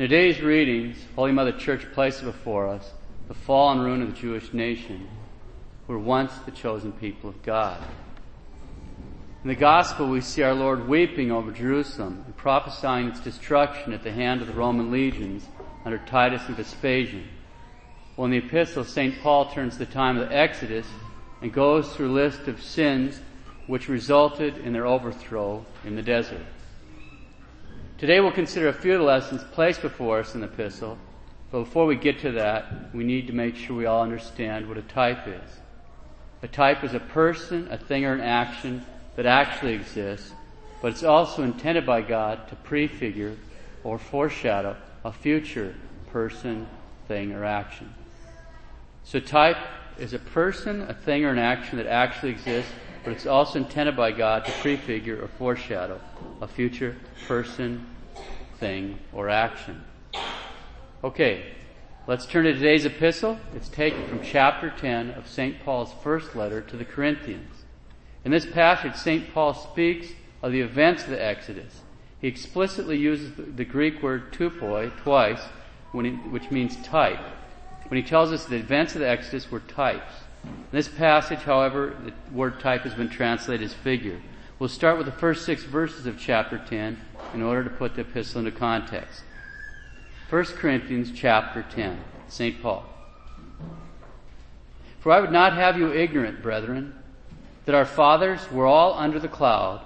In today's readings, Holy Mother Church places before us the fall and ruin of the Jewish nation, who were once the chosen people of God. In the Gospel, we see our Lord weeping over Jerusalem and prophesying its destruction at the hand of the Roman legions under Titus and Vespasian. Well, in the Epistle, St. Paul turns the time of the Exodus and goes through a list of sins which resulted in their overthrow in the desert. Today we'll consider a few of the lessons placed before us in the epistle, but before we get to that, we need to make sure we all understand what a type is. A type is a person, a thing, or an action that actually exists, but it's also intended by God to prefigure or foreshadow a future person, thing, or action. So type is a person, a thing, or an action that actually exists, but it's also intended by God to prefigure or foreshadow a future person, thing, or action. Okay, let's turn to today's epistle. It's taken from chapter 10 of St. Paul's first letter to the Corinthians. In this passage, St. Paul speaks of the events of the Exodus. He explicitly uses the Greek word tupoi twice, he, which means type, when he tells us the events of the Exodus were types. In this passage, however, the word type has been translated as figure. We'll start with the first six verses of chapter 10 in order to put the epistle into context. 1 Corinthians chapter 10, St. Paul. For I would not have you ignorant, brethren, that our fathers were all under the cloud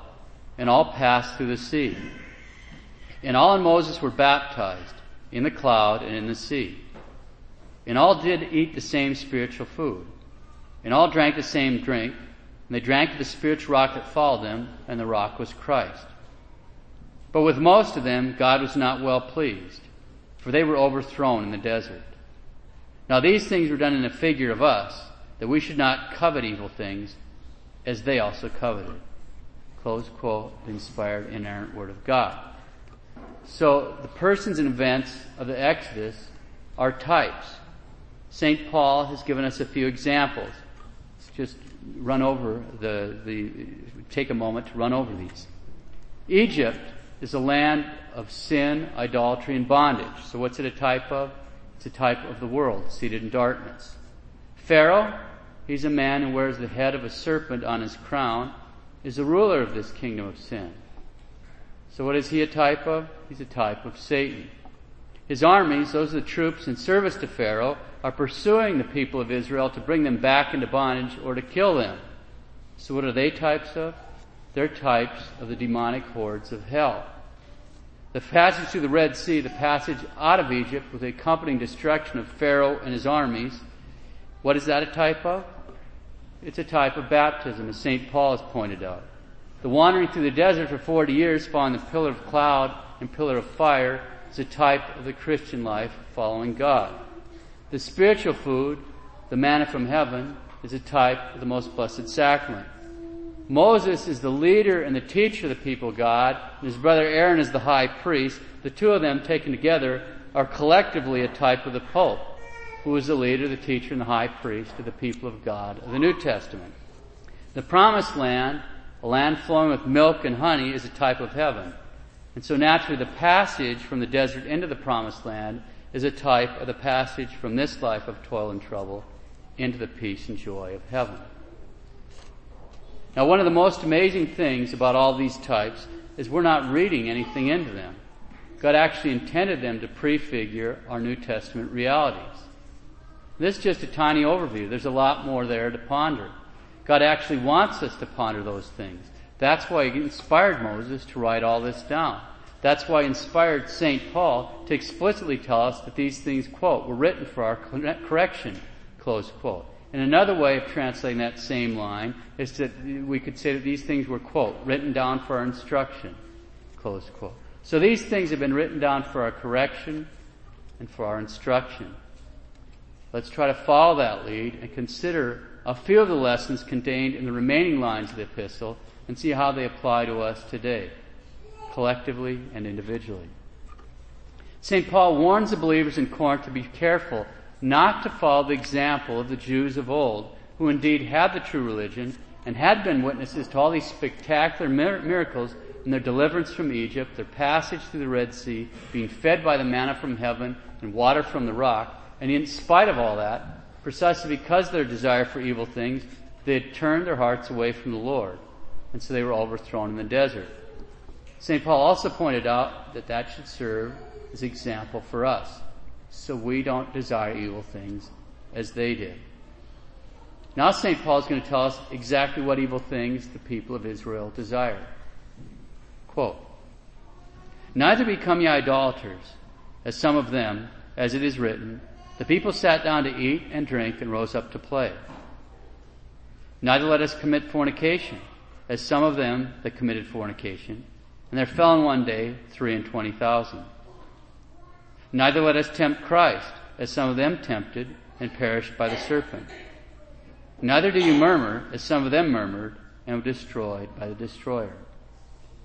and all passed through the sea. And all in Moses were baptized in the cloud and in the sea. And all did eat the same spiritual food. And all drank the same drink. And they drank of the spiritual rock that followed them, and the rock was Christ. But with most of them, God was not well pleased, for they were overthrown in the desert. Now these things were done in a figure of us, that we should not covet evil things, as they also coveted. Close quote, inspired, inerrant word of God. So the persons and events of the Exodus are types. St. Paul has given us a few examples. Just run over the, the, take a moment to run over these. Egypt is a land of sin, idolatry, and bondage. So what's it a type of? It's a type of the world, seated in darkness. Pharaoh He's a man who wears the head of a serpent on his crown, is the ruler of this kingdom of sin. So what is he a type of? He's a type of Satan. His armies, those are the troops in service to Pharaoh, are pursuing the people of Israel to bring them back into bondage or to kill them. So what are they types of? They're types of the demonic hordes of hell. The passage through the Red Sea, the passage out of Egypt with the accompanying destruction of Pharaoh and his armies, what is that a type of? It's a type of baptism, as St. Paul has pointed out. The wandering through the desert for 40 years following the pillar of cloud and pillar of fire is a type of the Christian life following God. The spiritual food, the manna from heaven, is a type of the most blessed sacrament. Moses is the leader and the teacher of the people of God, and his brother Aaron is the high priest. The two of them taken together are collectively a type of the Pope who is the leader, the teacher, and the high priest of the people of God of the New Testament. The promised land, a land flowing with milk and honey, is a type of heaven. And so naturally the passage from the desert into the promised land is a type of the passage from this life of toil and trouble into the peace and joy of heaven. Now one of the most amazing things about all these types is we're not reading anything into them. God actually intended them to prefigure our New Testament realities. This is just a tiny overview. There's a lot more there to ponder. God actually wants us to ponder those things. That's why he inspired Moses to write all this down. That's why he inspired St. Paul to explicitly tell us that these things, quote, were written for our correction, close quote. And another way of translating that same line is that we could say that these things were, quote, written down for our instruction, close quote. So these things have been written down for our correction and for our instruction. Let's try to follow that lead and consider a few of the lessons contained in the remaining lines of the epistle and see how they apply to us today, collectively and individually. St. Paul warns the believers in Corinth to be careful not to follow the example of the Jews of old, who indeed had the true religion and had been witnesses to all these spectacular miracles in their deliverance from Egypt, their passage through the Red Sea, being fed by the manna from heaven and water from the rock. And in spite of all that, precisely because of their desire for evil things, they had turned their hearts away from the Lord. And so they were overthrown in the desert. St. Paul also pointed out that that should serve as example for us. So we don't desire evil things as they did. Now St. Paul is going to tell us exactly what evil things the people of Israel desire. Quote, Neither become ye idolaters, as some of them, as it is written, the people sat down to eat and drink and rose up to play. Neither let us commit fornication, as some of them that committed fornication, and there fell in one day three and twenty thousand. Neither let us tempt Christ, as some of them tempted and perished by the serpent. Neither do you murmur, as some of them murmured and were destroyed by the destroyer.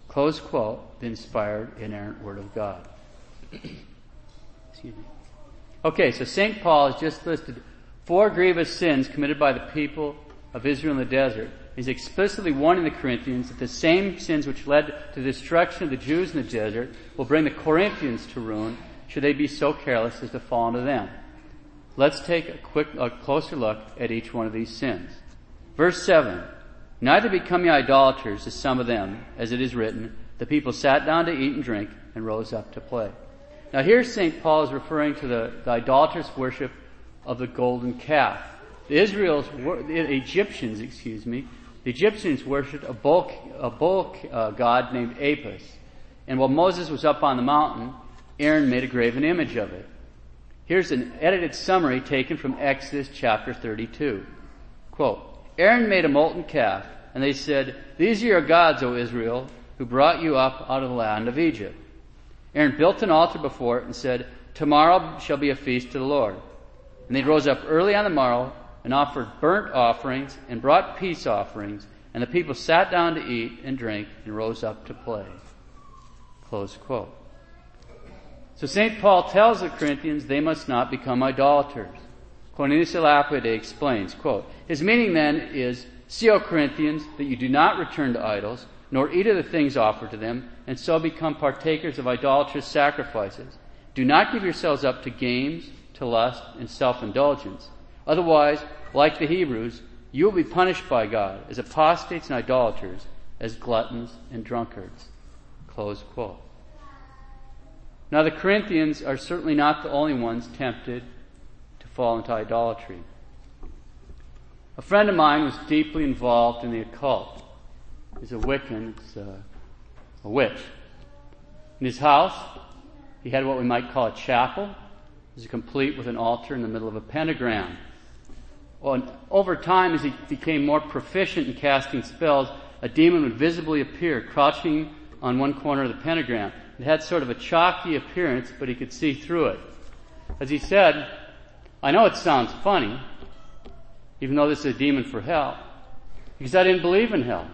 Close quote, the inspired, inerrant Word of God. Excuse me. Okay, so St. Paul has just listed four grievous sins committed by the people of Israel in the desert. He's explicitly warning the Corinthians that the same sins which led to the destruction of the Jews in the desert will bring the Corinthians to ruin should they be so careless as to fall into them. Let's take a quick, a closer look at each one of these sins. Verse 7. Neither become ye idolaters as some of them, as it is written, the people sat down to eat and drink and rose up to play. Now here St. Paul is referring to the, the idolatrous worship of the golden calf. The Israel's, the Egyptians, excuse me, the Egyptians worshipped a bull, a bull uh, god named Apis. And while Moses was up on the mountain, Aaron made a graven image of it. Here's an edited summary taken from Exodus chapter 32. Quote, Aaron made a molten calf, and they said, These are your gods, O Israel, who brought you up out of the land of Egypt. Aaron built an altar before it and said, Tomorrow shall be a feast to the Lord. And they rose up early on the morrow and offered burnt offerings and brought peace offerings, and the people sat down to eat and drink and rose up to play. Close quote. So St. Paul tells the Corinthians they must not become idolaters. Cornelius Lapide explains, quote, His meaning then is, See, O Corinthians, that you do not return to idols, nor eat of the things offered to them, and so become partakers of idolatrous sacrifices. Do not give yourselves up to games, to lust, and self-indulgence. Otherwise, like the Hebrews, you will be punished by God as apostates and idolaters, as gluttons and drunkards. Close quote. Now the Corinthians are certainly not the only ones tempted to fall into idolatry. A friend of mine was deeply involved in the occult. He's a Wiccan, it's a, uh, a witch. In his house, he had what we might call a chapel. It was complete with an altar in the middle of a pentagram. Well, over time, as he became more proficient in casting spells, a demon would visibly appear, crouching on one corner of the pentagram. It had sort of a chalky appearance, but he could see through it. As he said, I know it sounds funny, even though this is a demon for hell, because I didn't believe in hell.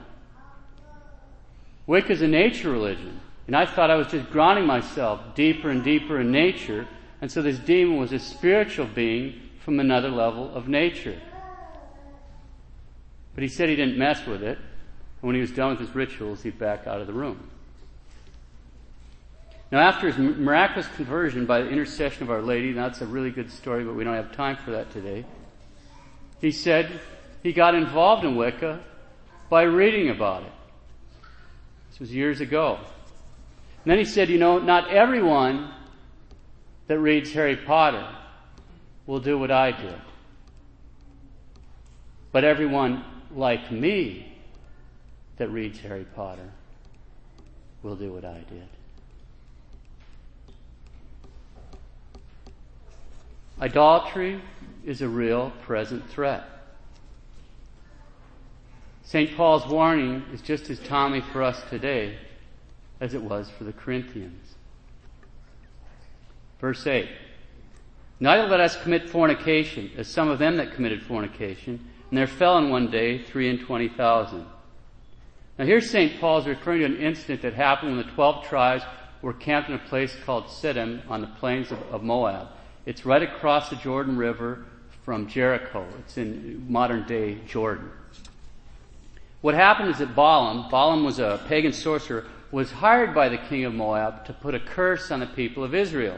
Wicca is a nature religion, and I thought I was just grounding myself deeper and deeper in nature, and so this demon was a spiritual being from another level of nature. But he said he didn't mess with it, and when he was done with his rituals, he'd back out of the room. Now, after his miraculous conversion by the intercession of Our Lady, that's a really good story, but we don't have time for that today. He said he got involved in Wicca by reading about it. This was years ago. And then he said, you know, not everyone that reads Harry Potter will do what I did. But everyone like me that reads Harry Potter will do what I did. Idolatry is a real present threat. St. Paul's warning is just as timely for us today as it was for the Corinthians. Verse 8. Neither let us commit fornication, as some of them that committed fornication, and there fell in one day three and twenty thousand. Now here St. Paul is referring to an incident that happened when the twelve tribes were camped in a place called Siddim on the plains of, of Moab. It's right across the Jordan River from Jericho. It's in modern day Jordan. What happened is that Balaam, Balaam was a pagan sorcerer, was hired by the king of Moab to put a curse on the people of Israel.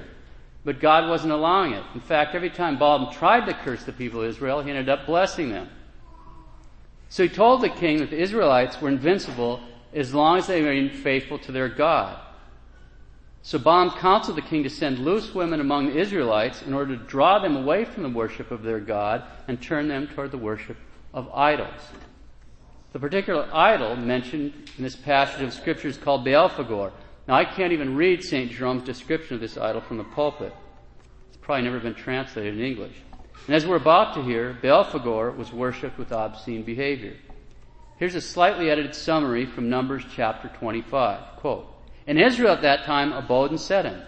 But God wasn't allowing it. In fact, every time Balaam tried to curse the people of Israel, he ended up blessing them. So he told the king that the Israelites were invincible as long as they remained faithful to their God. So Balaam counseled the king to send loose women among the Israelites in order to draw them away from the worship of their God and turn them toward the worship of idols. The particular idol mentioned in this passage of scripture is called Baalphagor. Now I can't even read St. Jerome's description of this idol from the pulpit. It's probably never been translated in English. And as we're about to hear, Baalphagor was worshipped with obscene behavior. Here's a slightly edited summary from Numbers chapter 25. Quote, And Israel at that time abode in Sedom.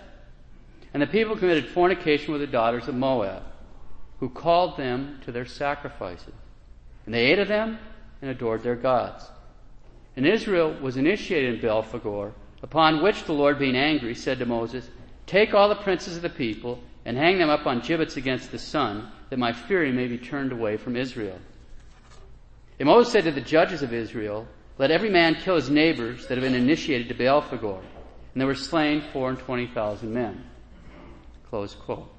And the people committed fornication with the daughters of Moab, who called them to their sacrifices. And they ate of them and adored their gods. And Israel was initiated in Baalphagor, upon which the Lord being angry said to Moses, Take all the princes of the people and hang them up on gibbets against the sun, that my fury may be turned away from Israel. And Moses said to the judges of Israel, Let every man kill his neighbors that have been initiated to Baalphagor. And there were slain four and twenty thousand men. Close quote.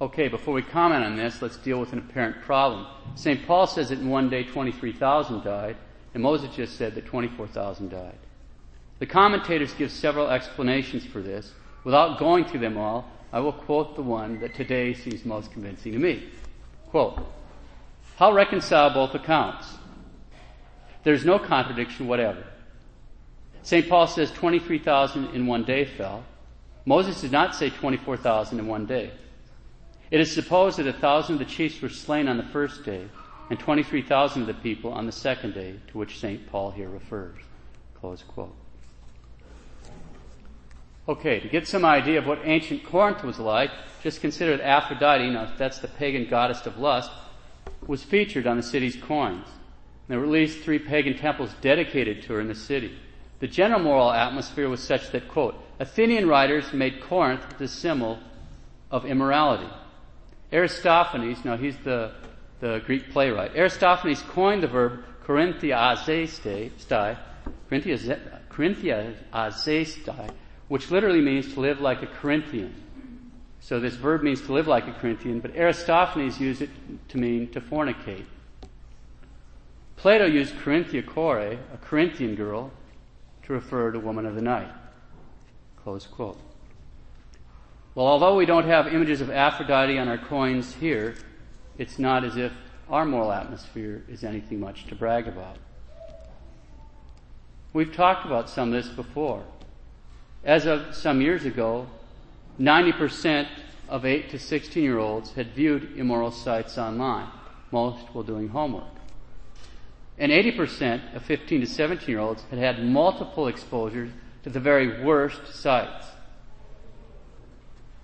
Okay, before we comment on this, let's deal with an apparent problem. St. Paul says that in one day 23,000 died, and Moses just said that 24,000 died. The commentators give several explanations for this. Without going through them all, I will quote the one that today seems most convincing to me. Quote, how reconcile both accounts? There's no contradiction whatever. St. Paul says 23,000 in one day fell. Moses did not say 24,000 in one day. It is supposed that a thousand of the chiefs were slain on the first day, and 23,000 of the people on the second day, to which St. Paul here refers. Close quote. Okay, to get some idea of what ancient Corinth was like, just consider that Aphrodite, now that's the pagan goddess of lust, was featured on the city's coins. There were at least three pagan temples dedicated to her in the city. The general moral atmosphere was such that, quote, Athenian writers made Corinth the symbol of immorality. Aristophanes, now he's the, the Greek playwright, Aristophanes coined the verb Corinthiazesthai, which literally means to live like a Corinthian. So this verb means to live like a Corinthian, but Aristophanes used it to mean to fornicate. Plato used Corinthiacore, a Corinthian girl, to refer to a woman of the night. Close quote. Well, although we don't have images of Aphrodite on our coins here, it's not as if our moral atmosphere is anything much to brag about. We've talked about some of this before. As of some years ago, 90% of 8 to 16 year olds had viewed immoral sites online, most while doing homework. And 80% of 15 to 17 year olds had had multiple exposures to the very worst sites.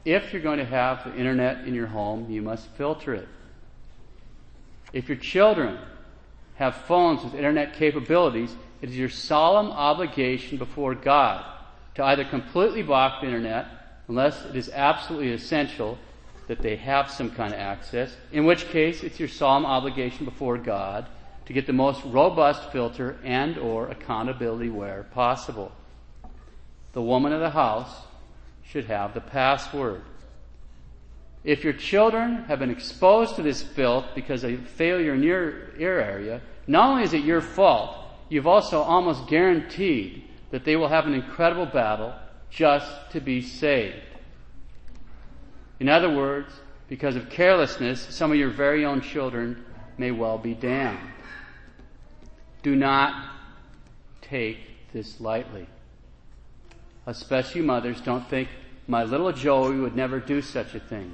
If you're going to have the internet in your home, you must filter it. If your children have phones with internet capabilities, it is your solemn obligation before God to either completely block the internet unless it is absolutely essential that they have some kind of access, in which case it's your solemn obligation before God to get the most robust filter and or accountability where possible. The woman of the house should have the password. If your children have been exposed to this filth because of failure in your ear area, not only is it your fault, you've also almost guaranteed that they will have an incredible battle just to be saved. In other words, because of carelessness, some of your very own children may well be damned. Do not take this lightly. Especially mothers, don't think my little Joey would never do such a thing.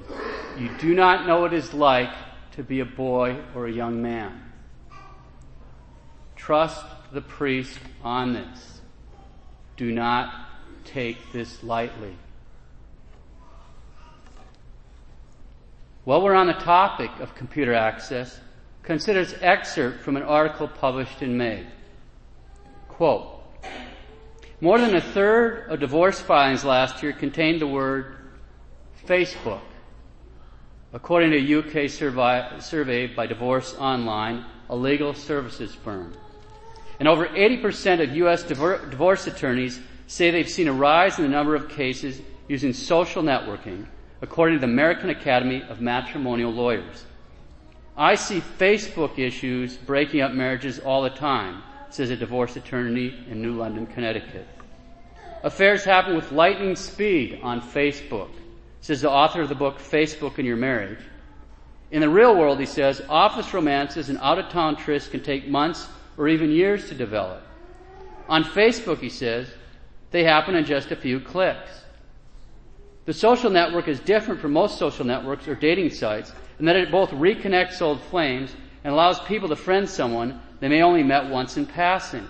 You do not know what it is like to be a boy or a young man. Trust the priest on this. Do not take this lightly. While we're on the topic of computer access, consider this excerpt from an article published in May. Quote, more than a third of divorce filings last year contained the word Facebook. According to a UK survey by Divorce Online, a legal services firm. And over 80% of U.S. divorce attorneys say they've seen a rise in the number of cases using social networking, according to the American Academy of Matrimonial Lawyers. I see Facebook issues breaking up marriages all the time, says a divorce attorney in New London, Connecticut. Affairs happen with lightning speed on Facebook, says the author of the book Facebook and Your Marriage. In the real world, he says, office romances and out of town trysts can take months or even years to develop. On Facebook, he says, they happen in just a few clicks. The social network is different from most social networks or dating sites in that it both reconnects old flames and allows people to friend someone they may only met once in passing.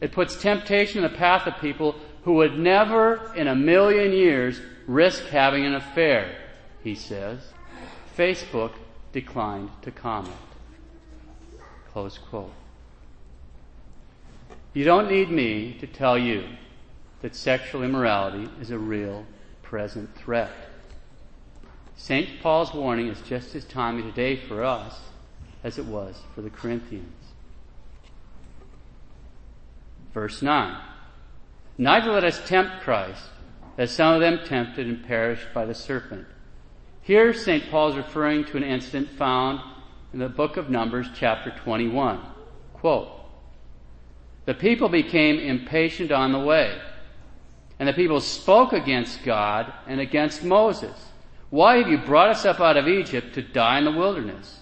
It puts temptation in the path of people who would never in a million years risk having an affair, he says. Facebook declined to comment. Close quote. You don't need me to tell you that sexual immorality is a real present threat. St. Paul's warning is just as timely today for us as it was for the Corinthians. Verse 9. Neither let us tempt Christ, as some of them tempted and perished by the serpent. Here, St. Paul is referring to an incident found in the book of Numbers, chapter 21. Quote, The people became impatient on the way, and the people spoke against God and against Moses. Why have you brought us up out of Egypt to die in the wilderness?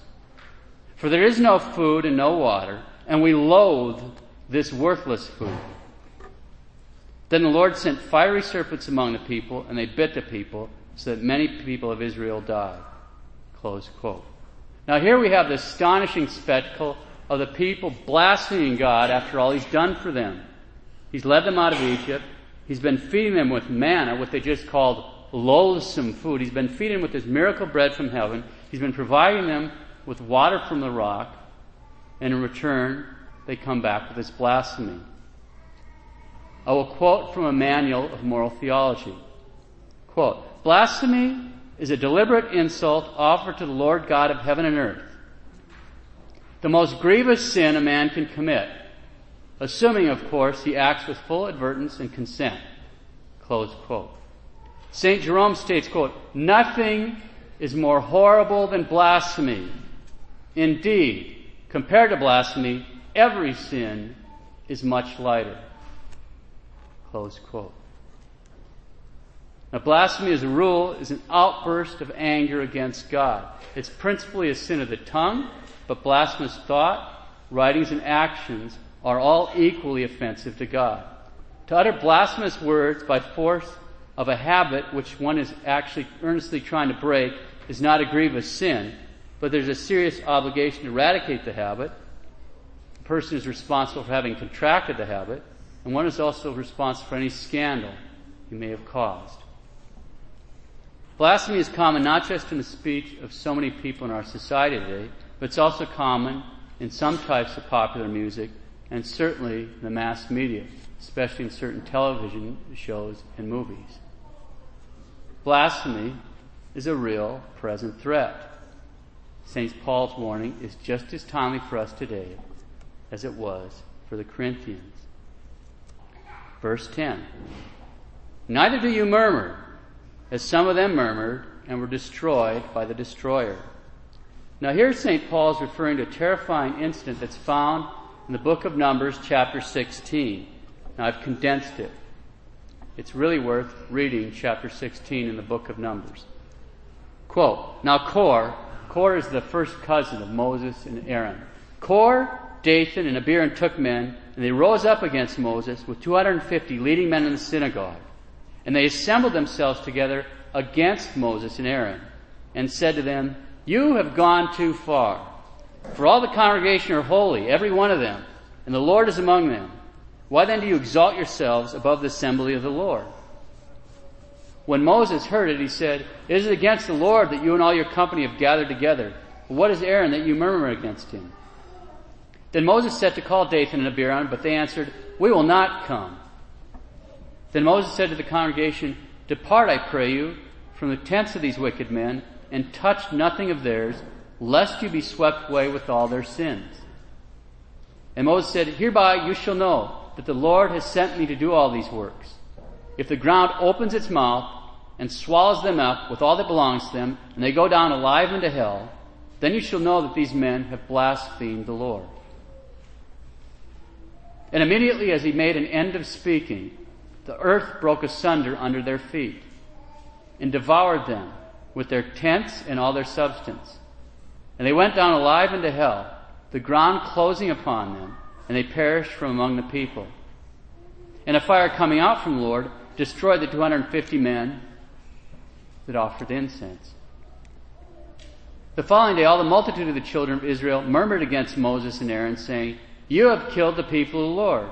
For there is no food and no water, and we loathe this worthless food. Then the Lord sent fiery serpents among the people, and they bit the people, so that many people of Israel died. Close quote. Now here we have the astonishing spectacle of the people blaspheming God after all he's done for them. He's led them out of Egypt. He's been feeding them with manna, what they just called loathsome food. He's been feeding them with this miracle bread from heaven. He's been providing them with water from the rock. And in return, they come back with this blasphemy. Oh, I will quote from a manual of moral theology. Quote, Blasphemy is a deliberate insult offered to the Lord God of heaven and earth. The most grievous sin a man can commit, assuming, of course, he acts with full advertence and consent. Close quote. St. Jerome states, quote, nothing is more horrible than blasphemy. Indeed, compared to blasphemy, every sin is much lighter. Close quote. Now, blasphemy as a rule is an outburst of anger against God. It's principally a sin of the tongue, but blasphemous thought, writings, and actions are all equally offensive to God. To utter blasphemous words by force of a habit which one is actually earnestly trying to break is not a grievous sin, but there's a serious obligation to eradicate the habit. The person is responsible for having contracted the habit, and one is also responsible for any scandal he may have caused. Blasphemy is common not just in the speech of so many people in our society today, but it's also common in some types of popular music and certainly in the mass media, especially in certain television shows and movies. Blasphemy is a real present threat. St. Paul's warning is just as timely for us today as it was for the Corinthians. Verse 10. Neither do you murmur as some of them murmured and were destroyed by the destroyer. Now here St. Paul is referring to a terrifying incident that's found in the book of Numbers chapter 16. Now I've condensed it. It's really worth reading chapter 16 in the book of Numbers. Quote, now Kor, Kor is the first cousin of Moses and Aaron. Kor, Dathan, and Abiram took men, and they rose up against Moses with 250 leading men in the synagogue. And they assembled themselves together against Moses and Aaron and said to them, You have gone too far. For all the congregation are holy, every one of them, and the Lord is among them. Why then do you exalt yourselves above the assembly of the Lord? When Moses heard it, he said, It is against the Lord that you and all your company have gathered together. what is Aaron that you murmur against him? Then Moses said to call Dathan and Abiram, but they answered, We will not come. Then Moses said to the congregation, Depart, I pray you, from the tents of these wicked men, and touch nothing of theirs, lest you be swept away with all their sins. And Moses said, Hereby you shall know that the Lord has sent me to do all these works. If the ground opens its mouth and swallows them up with all that belongs to them, and they go down alive into hell, then you shall know that these men have blasphemed the Lord. And immediately as he made an end of speaking, the earth broke asunder under their feet and devoured them with their tents and all their substance. And they went down alive into hell, the ground closing upon them, and they perished from among the people. And a fire coming out from the Lord destroyed the 250 men that offered incense. The following day, all the multitude of the children of Israel murmured against Moses and Aaron, saying, You have killed the people of the Lord.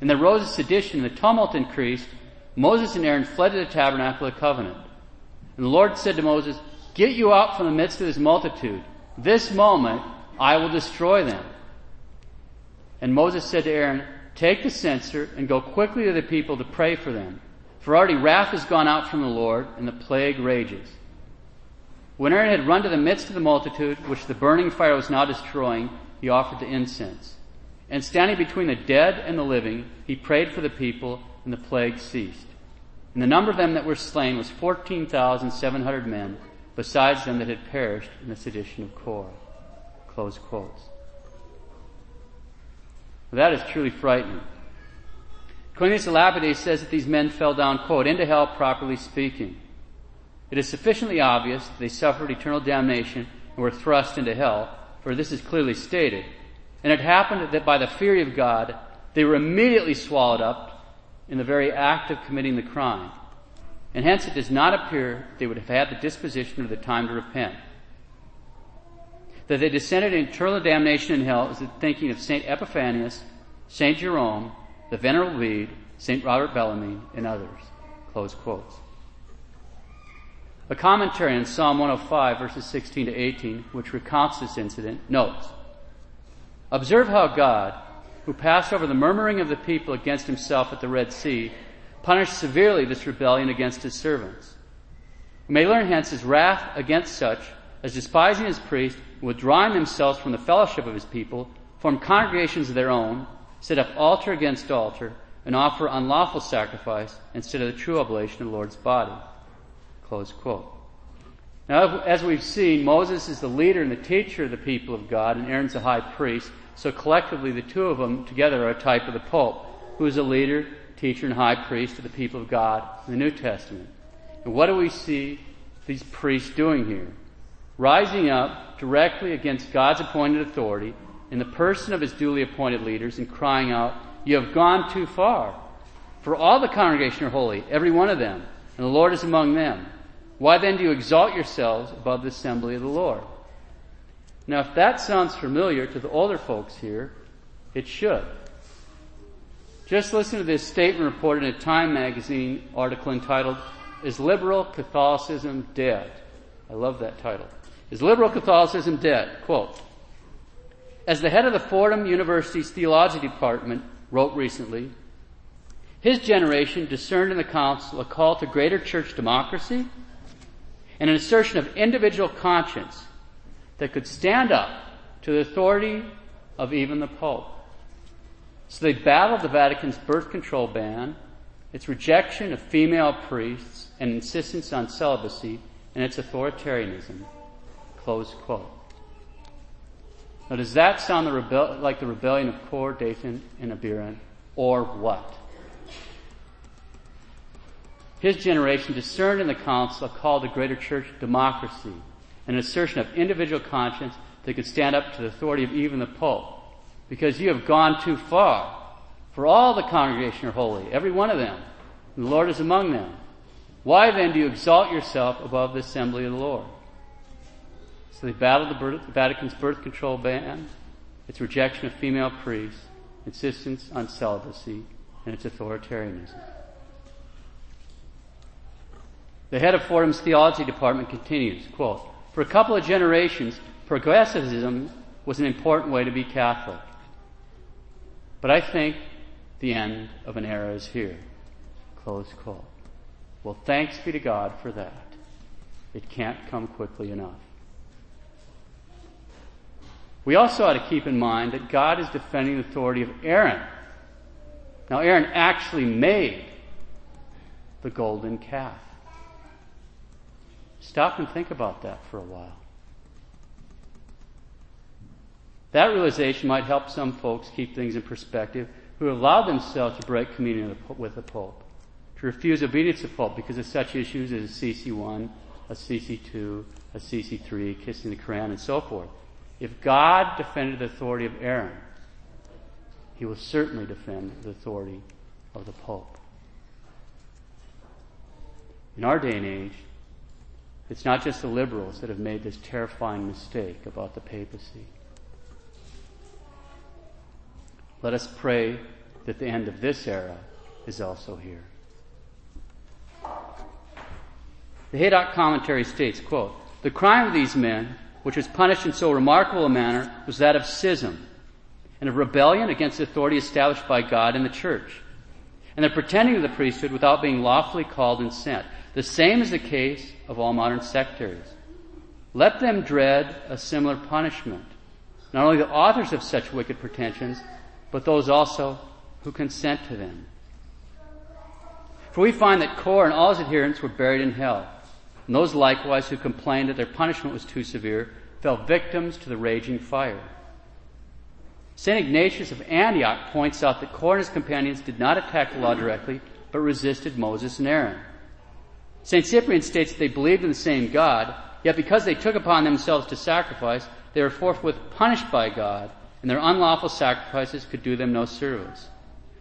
And there rose a sedition, and the tumult increased. Moses and Aaron fled to the tabernacle of the covenant. And the Lord said to Moses, Get you out from the midst of this multitude. This moment I will destroy them. And Moses said to Aaron, Take the censer and go quickly to the people to pray for them. For already wrath has gone out from the Lord, and the plague rages. When Aaron had run to the midst of the multitude, which the burning fire was now destroying, he offered the incense. And standing between the dead and the living, he prayed for the people, and the plague ceased. And the number of them that were slain was 14,700 men, besides them that had perished in the sedition of Kor. Close quotes. That is truly frightening. Cornelius Lapide says that these men fell down, quote, into hell properly speaking. It is sufficiently obvious that they suffered eternal damnation and were thrust into hell, for this is clearly stated. And it happened that by the fury of God, they were immediately swallowed up in the very act of committing the crime. And hence it does not appear they would have had the disposition or the time to repent. That they descended into eternal damnation in hell is the thinking of St. Epiphanius, St. Jerome, the Venerable Bede, St. Robert Bellarmine, and others. Close quotes. A commentary on Psalm 105 verses 16 to 18, which recounts this incident, notes, Observe how God, who passed over the murmuring of the people against himself at the Red Sea, punished severely this rebellion against his servants. We may learn hence his wrath against such as despising his priest, withdrawing themselves from the fellowship of his people, form congregations of their own, set up altar against altar, and offer unlawful sacrifice instead of the true oblation of the Lord's body. Close quote. Now, as we've seen, Moses is the leader and the teacher of the people of God, and Aaron's the high priest. So collectively, the two of them together are a type of the Pope, who is a leader, teacher, and high priest of the people of God in the New Testament. And what do we see these priests doing here? Rising up directly against God's appointed authority in the person of his duly appointed leaders and crying out, You have gone too far. For all the congregation are holy, every one of them, and the Lord is among them. Why then do you exalt yourselves above the assembly of the Lord? Now, if that sounds familiar to the older folks here, it should. Just listen to this statement reported in a Time magazine article entitled, Is Liberal Catholicism Dead? I love that title. Is liberal Catholicism dead? Quote, as the head of the Fordham University's theology department wrote recently, his generation discerned in the council a call to greater church democracy and an assertion of individual conscience that could stand up to the authority of even the Pope. So they battled the Vatican's birth control ban, its rejection of female priests, and insistence on celibacy, and its authoritarianism. Close quote. Now, does that sound the rebel- like the rebellion of Kor, Dathan, and Abiram, or what? His generation discerned in the council a call to greater church democracy, an assertion of individual conscience that could stand up to the authority of even the Pope. Because you have gone too far. For all the congregation are holy, every one of them, the Lord is among them. Why then do you exalt yourself above the assembly of the Lord? So they battled the, Vatican's birth control ban, its rejection of female priests, insistence on celibacy, and its authoritarianism. The head of Fordham's theology department continues, quote, For a couple of generations, progressivism was an important way to be Catholic. But I think the end of an era is here. Close quote. Well, thanks be to God for that. It can't come quickly enough. We also ought to keep in mind that God is defending the authority of Aaron. Now, Aaron actually made the golden calf. Stop and think about that for a while. That realization might help some folks keep things in perspective who allow themselves to break communion with the Pope, to refuse obedience to the Pope because of such issues as Assisi 1, Assisi 2, Assisi 3, kissing the Quran, and so forth. If God defended the authority of Aaron, he will certainly defend the authority of the Pope. In our day and age, it's not just the liberals that have made this terrifying mistake about the papacy. Let us pray that the end of this era is also here. The Haydock commentary states, quote, The crime of these men, which was punished in so remarkable a manner, was that of schism and of rebellion against the authority established by God in the church, and the pretending of the priesthood without being lawfully called and sent. The same is the case of all modern sectaries. Let them dread a similar punishment. Not only the authors of such wicked pretensions, but those also who consent to them. For we find that Kor and all his adherents were buried in hell, and those likewise who complained that their punishment was too severe fell victims to the raging fire. St. Ignatius of Antioch points out that Kor and his companions did not attack the law directly, but resisted Moses and Aaron. St. Cyprian states that they believed in the same God, yet because they took upon themselves to sacrifice, they were forthwith punished by God and their unlawful sacrifices could do them no service.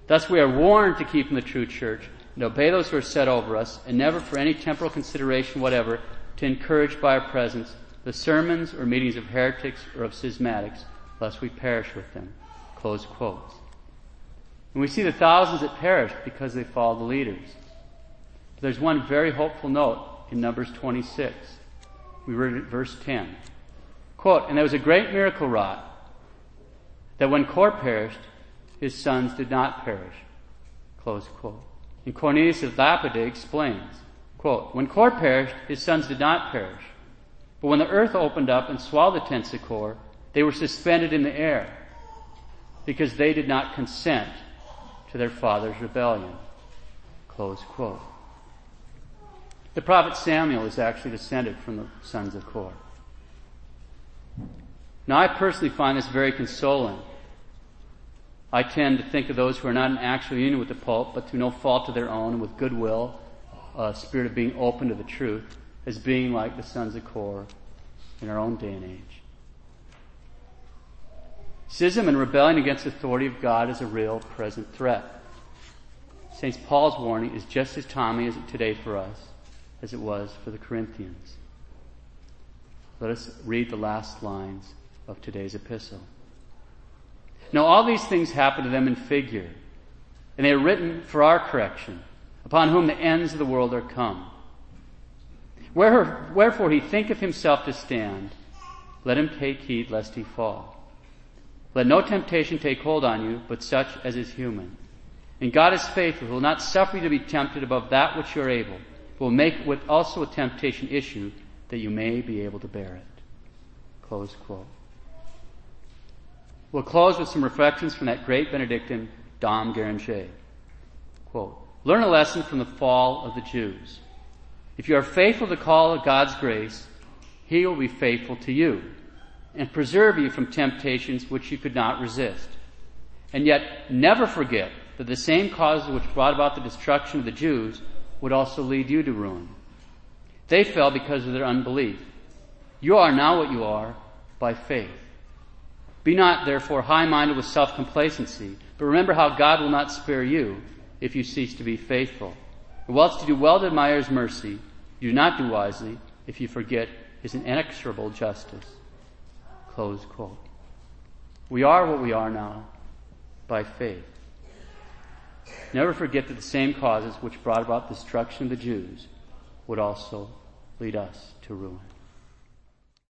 Thus we are warned to keep in the true church and obey those who are set over us, and never for any temporal consideration whatever to encourage by our presence the sermons or meetings of heretics or of schismatics, lest we perish with them. Close quotes. And we see the thousands that perished because they followed the leaders. But there's one very hopeful note in Numbers 26. We read it verse 10. Quote, And there was a great miracle wrought that when Kor perished, his sons did not perish. Close quote. And Cornelius of Lapide explains, quote, When Kor perished, his sons did not perish. But when the earth opened up and swallowed the tents of Kor, they were suspended in the air because they did not consent to their father's rebellion. Close quote. The prophet Samuel is actually descended from the sons of Kor. Now I personally find this very consoling I tend to think of those who are not in actual union with the Pope, but through no fault of their own, and with goodwill, a spirit of being open to the truth, as being like the sons of Kor in our own day and age. Schism and rebellion against the authority of God is a real present threat. St. Paul's warning is just as timely as today for us as it was for the Corinthians. Let us read the last lines of today's epistle. Now all these things happen to them in figure, and they are written for our correction, upon whom the ends of the world are come. Wherefore he thinketh himself to stand, let him take heed lest he fall. Let no temptation take hold on you, but such as is human. And God is faithful, who will not suffer you to be tempted above that which you are able, but will make with also a temptation issue, that you may be able to bear it. Close quote. We'll close with some reflections from that great Benedictine, Dom Guéranger. Quote, Learn a lesson from the fall of the Jews. If you are faithful to the call of God's grace, He will be faithful to you and preserve you from temptations which you could not resist. And yet, never forget that the same causes which brought about the destruction of the Jews would also lead you to ruin. They fell because of their unbelief. You are now what you are by faith. Be not therefore high-minded with self-complacency, but remember how God will not spare you if you cease to be faithful. And whilst you do well to admire his mercy, you do not do wisely if you forget his inexorable justice. Close quote. We are what we are now by faith. Never forget that the same causes which brought about the destruction of the Jews would also lead us to ruin.